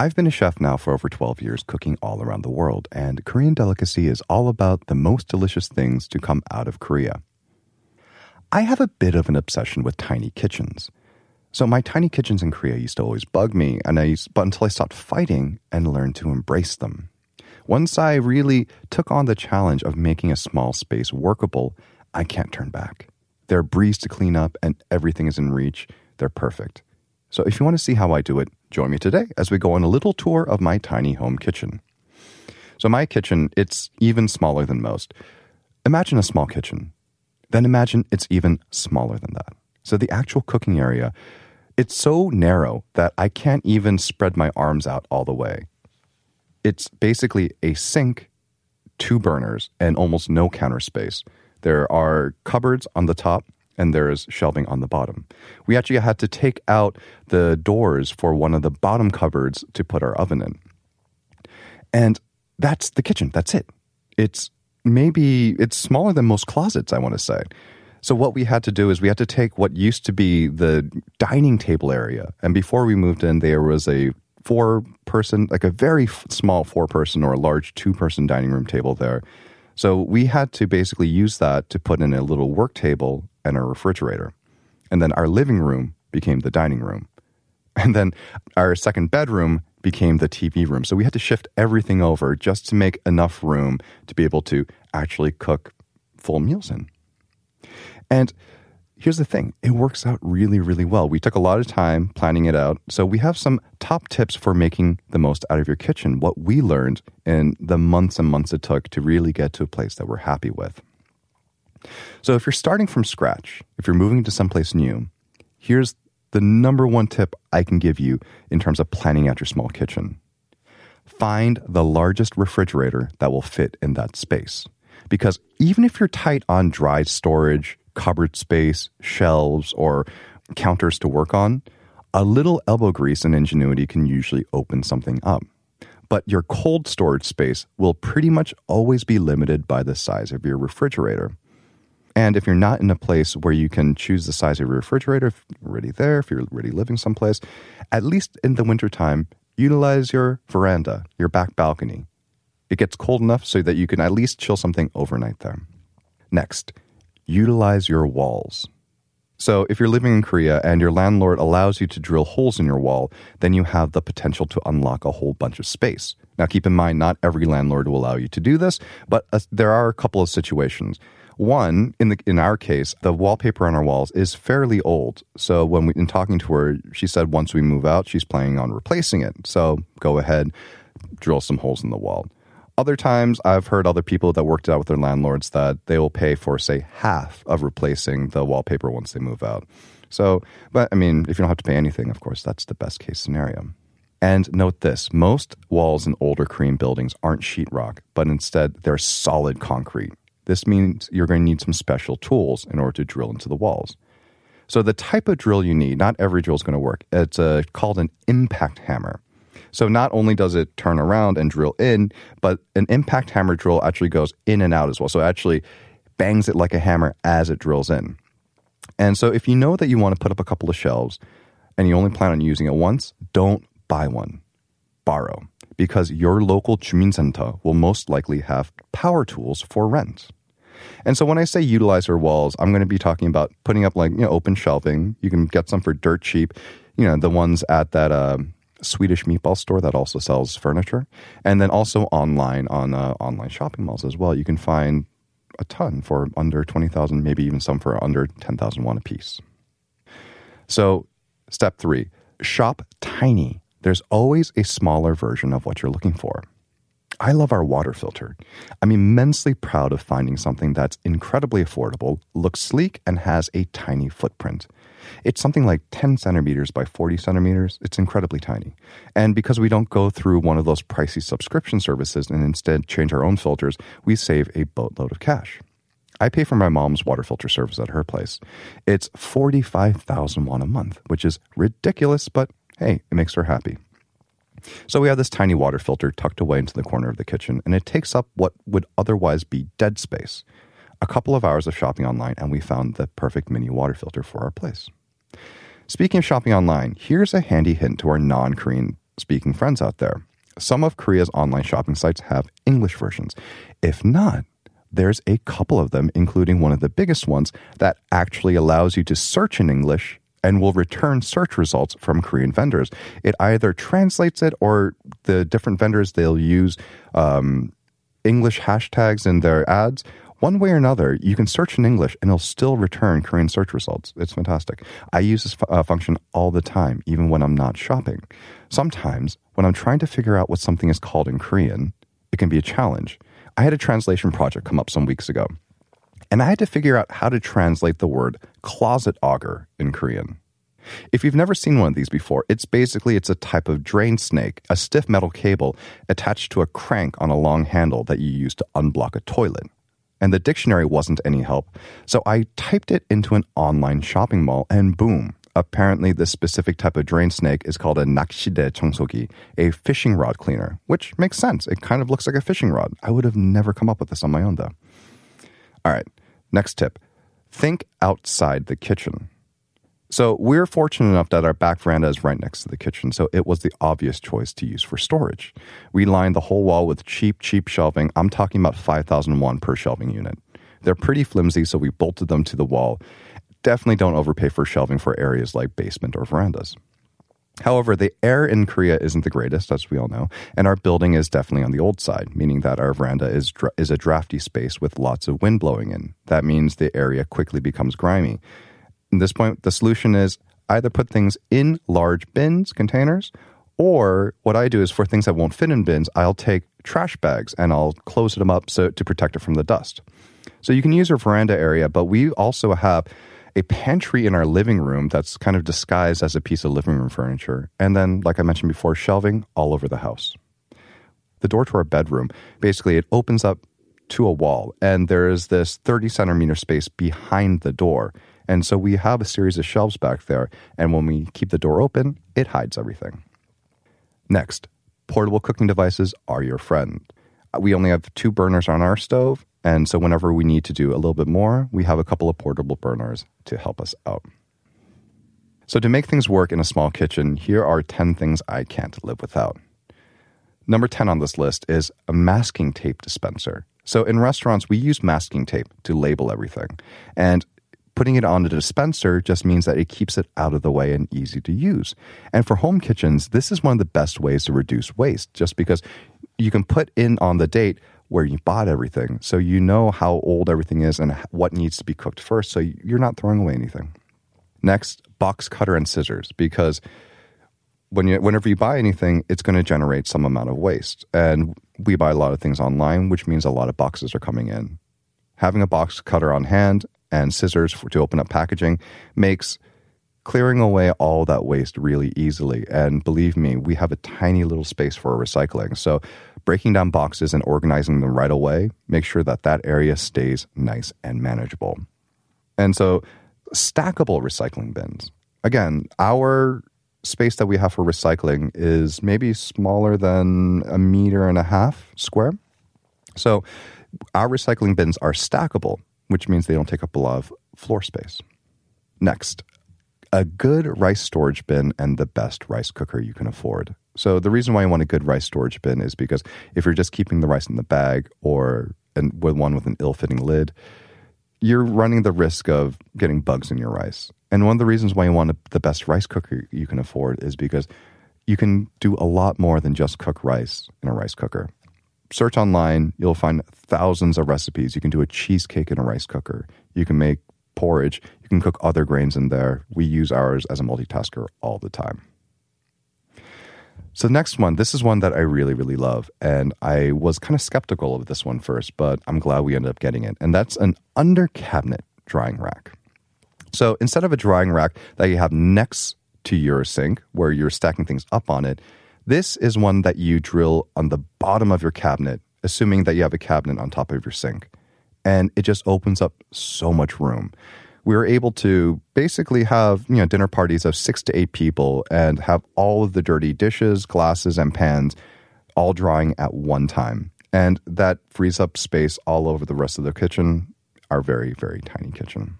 I've been a chef now for over 12 years, cooking all around the world, and Korean Delicacy is all about the most delicious things to come out of Korea. I have a bit of an obsession with tiny kitchens. So my tiny kitchens in Korea used to always bug me, and I used, but until I stopped fighting and learned to embrace them. Once I really took on the challenge of making a small space workable, I can't turn back. They're a breeze to clean up and everything is in reach. They're perfect. So if you want to see how I do it, join me today as we go on a little tour of my tiny home kitchen. So my kitchen, it's even smaller than most. Imagine a small kitchen. Then imagine it's even smaller than that. So the actual cooking area, it's so narrow that I can't even spread my arms out all the way. It's basically a sink, two burners, and almost no counter space. There are cupboards on the top and there's shelving on the bottom. We actually had to take out the doors for one of the bottom cupboards to put our oven in. And that's the kitchen. That's it. It's maybe it's smaller than most closets, I want to say. So what we had to do is we had to take what used to be the dining table area and before we moved in there was a four person like a very small four person or a large two person dining room table there so we had to basically use that to put in a little work table and a refrigerator. And then our living room became the dining room. And then our second bedroom became the TV room. So we had to shift everything over just to make enough room to be able to actually cook full meals in. And here's the thing it works out really, really well. We took a lot of time planning it out. So we have some top tips for making the most out of your kitchen, what we learned in the months and months it took to really get to a place that we're happy with. So if you're starting from scratch, if you're moving to someplace new, here's the number one tip I can give you in terms of planning out your small kitchen. Find the largest refrigerator that will fit in that space. Because even if you're tight on dry storage, cupboard space, shelves, or counters to work on, a little elbow grease and ingenuity can usually open something up. But your cold storage space will pretty much always be limited by the size of your refrigerator. And if you're not in a place where you can choose the size of your refrigerator, if you're already there, if you're already living someplace, at least in the wintertime, utilize your veranda, your back balcony. It gets cold enough so that you can at least chill something overnight there. Next, utilize your walls. So, if you're living in Korea and your landlord allows you to drill holes in your wall, then you have the potential to unlock a whole bunch of space. Now, keep in mind, not every landlord will allow you to do this, but uh, there are a couple of situations. One, in the in our case, the wallpaper on our walls is fairly old. So when we in talking to her, she said once we move out, she's planning on replacing it. So go ahead, drill some holes in the wall. Other times, I've heard other people that worked out with their landlords that they will pay for, say, half of replacing the wallpaper once they move out. So, but I mean, if you don't have to pay anything, of course, that's the best case scenario. And note this most walls in older Korean buildings aren't sheetrock, but instead they're solid concrete. This means you're going to need some special tools in order to drill into the walls. So, the type of drill you need, not every drill is going to work. It's a, called an impact hammer. So not only does it turn around and drill in, but an impact hammer drill actually goes in and out as well. So it actually bangs it like a hammer as it drills in. And so if you know that you want to put up a couple of shelves and you only plan on using it once, don't buy one. Borrow. Because your local Jumin Center will most likely have power tools for rent. And so when I say utilize your walls, I'm going to be talking about putting up like, you know, open shelving. You can get some for dirt cheap. You know, the ones at that, uh, Swedish meatball store that also sells furniture, and then also online on uh, online shopping malls as well. You can find a ton for under twenty thousand, maybe even some for under ten thousand won a piece. So, step three: shop tiny. There's always a smaller version of what you're looking for. I love our water filter. I'm immensely proud of finding something that's incredibly affordable, looks sleek, and has a tiny footprint. It's something like 10 centimeters by 40 centimeters. It's incredibly tiny. And because we don't go through one of those pricey subscription services and instead change our own filters, we save a boatload of cash. I pay for my mom's water filter service at her place. It's 45,000 won a month, which is ridiculous, but hey, it makes her happy. So we have this tiny water filter tucked away into the corner of the kitchen, and it takes up what would otherwise be dead space. A couple of hours of shopping online, and we found the perfect mini water filter for our place. Speaking of shopping online, here's a handy hint to our non Korean speaking friends out there. Some of Korea's online shopping sites have English versions. If not, there's a couple of them, including one of the biggest ones that actually allows you to search in English and will return search results from Korean vendors. It either translates it or the different vendors, they'll use um, English hashtags in their ads. One way or another, you can search in English and it'll still return Korean search results. It's fantastic. I use this uh, function all the time, even when I'm not shopping. Sometimes, when I'm trying to figure out what something is called in Korean, it can be a challenge. I had a translation project come up some weeks ago, and I had to figure out how to translate the word closet auger in Korean. If you've never seen one of these before, it's basically it's a type of drain snake, a stiff metal cable attached to a crank on a long handle that you use to unblock a toilet. And the dictionary wasn't any help, so I typed it into an online shopping mall and boom, apparently this specific type of drain snake is called a nakshide chongsoki, a fishing rod cleaner, which makes sense. It kind of looks like a fishing rod. I would have never come up with this on my own though. All right next tip think outside the kitchen. So, we're fortunate enough that our back veranda is right next to the kitchen, so it was the obvious choice to use for storage. We lined the whole wall with cheap, cheap shelving. I'm talking about 5,000 won per shelving unit. They're pretty flimsy, so we bolted them to the wall definitely don't overpay for shelving for areas like basement or verandas. However, the air in Korea isn't the greatest, as we all know, and our building is definitely on the old side, meaning that our veranda is, is a drafty space with lots of wind blowing in. That means the area quickly becomes grimy. At this point, the solution is either put things in large bins, containers, or what I do is for things that won't fit in bins, I'll take trash bags and I'll close them up so to protect it from the dust. So you can use your veranda area, but we also have a pantry in our living room that's kind of disguised as a piece of living room furniture. And then, like I mentioned before, shelving all over the house. The door to our bedroom, basically, it opens up to a wall, and there is this 30 centimeter space behind the door. And so we have a series of shelves back there, and when we keep the door open, it hides everything. Next, portable cooking devices are your friend. We only have two burners on our stove, and so whenever we need to do a little bit more, we have a couple of portable burners to help us out. So, to make things work in a small kitchen, here are 10 things I can't live without. Number 10 on this list is a masking tape dispenser. So, in restaurants, we use masking tape to label everything. And putting it on a dispenser just means that it keeps it out of the way and easy to use. And for home kitchens, this is one of the best ways to reduce waste, just because you can put in on the date where you bought everything. So you know how old everything is and what needs to be cooked first. So you're not throwing away anything. Next, box cutter and scissors, because when you, whenever you buy anything, it's going to generate some amount of waste. And we buy a lot of things online, which means a lot of boxes are coming in. Having a box cutter on hand and scissors for, to open up packaging makes clearing away all that waste really easily. And believe me, we have a tiny little space for recycling. So breaking down boxes and organizing them right away, make sure that that area stays nice and manageable. And so stackable recycling bins. Again, our space that we have for recycling is maybe smaller than a meter and a half square. So our recycling bins are stackable, which means they don't take up a lot of floor space. Next, a good rice storage bin and the best rice cooker you can afford. So the reason why you want a good rice storage bin is because if you're just keeping the rice in the bag or and with one with an ill-fitting lid, you're running the risk of getting bugs in your rice. And one of the reasons why you want the best rice cooker you can afford is because you can do a lot more than just cook rice in a rice cooker. Search online, you'll find thousands of recipes. You can do a cheesecake in a rice cooker. You can make porridge. Can cook other grains in there. We use ours as a multitasker all the time. So the next one, this is one that I really, really love. And I was kind of skeptical of this one first, but I'm glad we ended up getting it. And that's an under cabinet drying rack. So instead of a drying rack that you have next to your sink where you're stacking things up on it, this is one that you drill on the bottom of your cabinet, assuming that you have a cabinet on top of your sink. And it just opens up so much room. We were able to basically have, you know, dinner parties of 6 to 8 people and have all of the dirty dishes, glasses and pans all drying at one time. And that frees up space all over the rest of the kitchen, our very very tiny kitchen.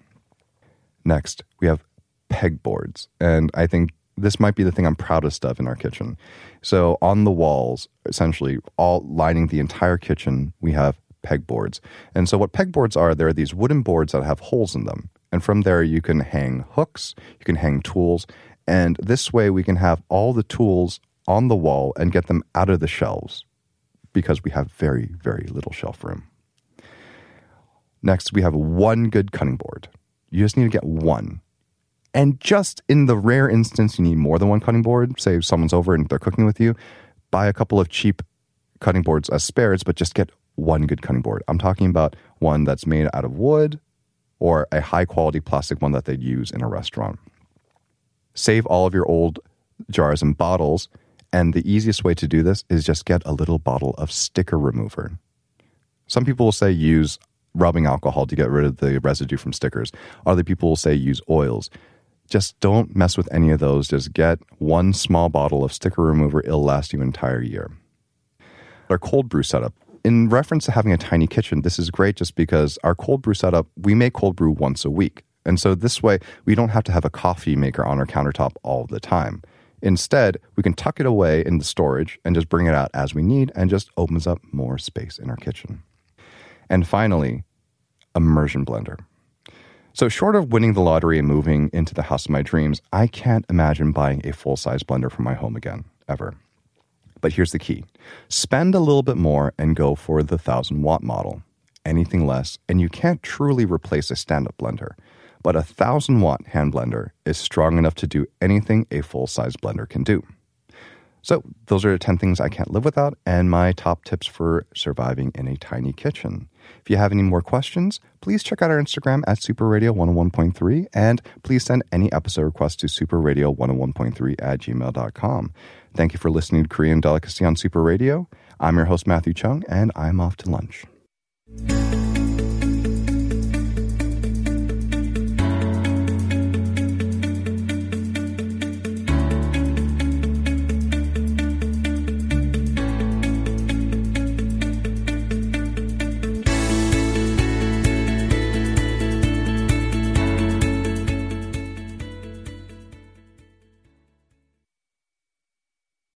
Next, we have pegboards. And I think this might be the thing I'm proudest of in our kitchen. So on the walls, essentially all lining the entire kitchen, we have pegboards. And so what pegboards are, they're these wooden boards that have holes in them. And from there you can hang hooks, you can hang tools, and this way we can have all the tools on the wall and get them out of the shelves because we have very very little shelf room. Next, we have one good cutting board. You just need to get one. And just in the rare instance you need more than one cutting board, say someone's over and they're cooking with you, buy a couple of cheap cutting boards as spares, but just get one good cutting board. I'm talking about one that's made out of wood or a high quality plastic one that they'd use in a restaurant. Save all of your old jars and bottles, and the easiest way to do this is just get a little bottle of sticker remover. Some people will say use rubbing alcohol to get rid of the residue from stickers. Other people will say use oils. Just don't mess with any of those. Just get one small bottle of sticker remover. It'll last you an entire year. Our cold brew setup. In reference to having a tiny kitchen, this is great just because our cold brew setup, we make cold brew once a week. And so this way, we don't have to have a coffee maker on our countertop all the time. Instead, we can tuck it away in the storage and just bring it out as we need and just opens up more space in our kitchen. And finally, immersion blender. So, short of winning the lottery and moving into the house of my dreams, I can't imagine buying a full size blender for my home again, ever. But here's the key spend a little bit more and go for the 1000 watt model. Anything less, and you can't truly replace a stand up blender. But a 1000 watt hand blender is strong enough to do anything a full size blender can do. So, those are the 10 things I can't live without and my top tips for surviving in a tiny kitchen. If you have any more questions, please check out our Instagram at superradio101.3 and please send any episode requests to superradio101.3 at gmail.com. Thank you for listening to Korean Delicacy on Super Radio. I'm your host, Matthew Chung, and I'm off to lunch.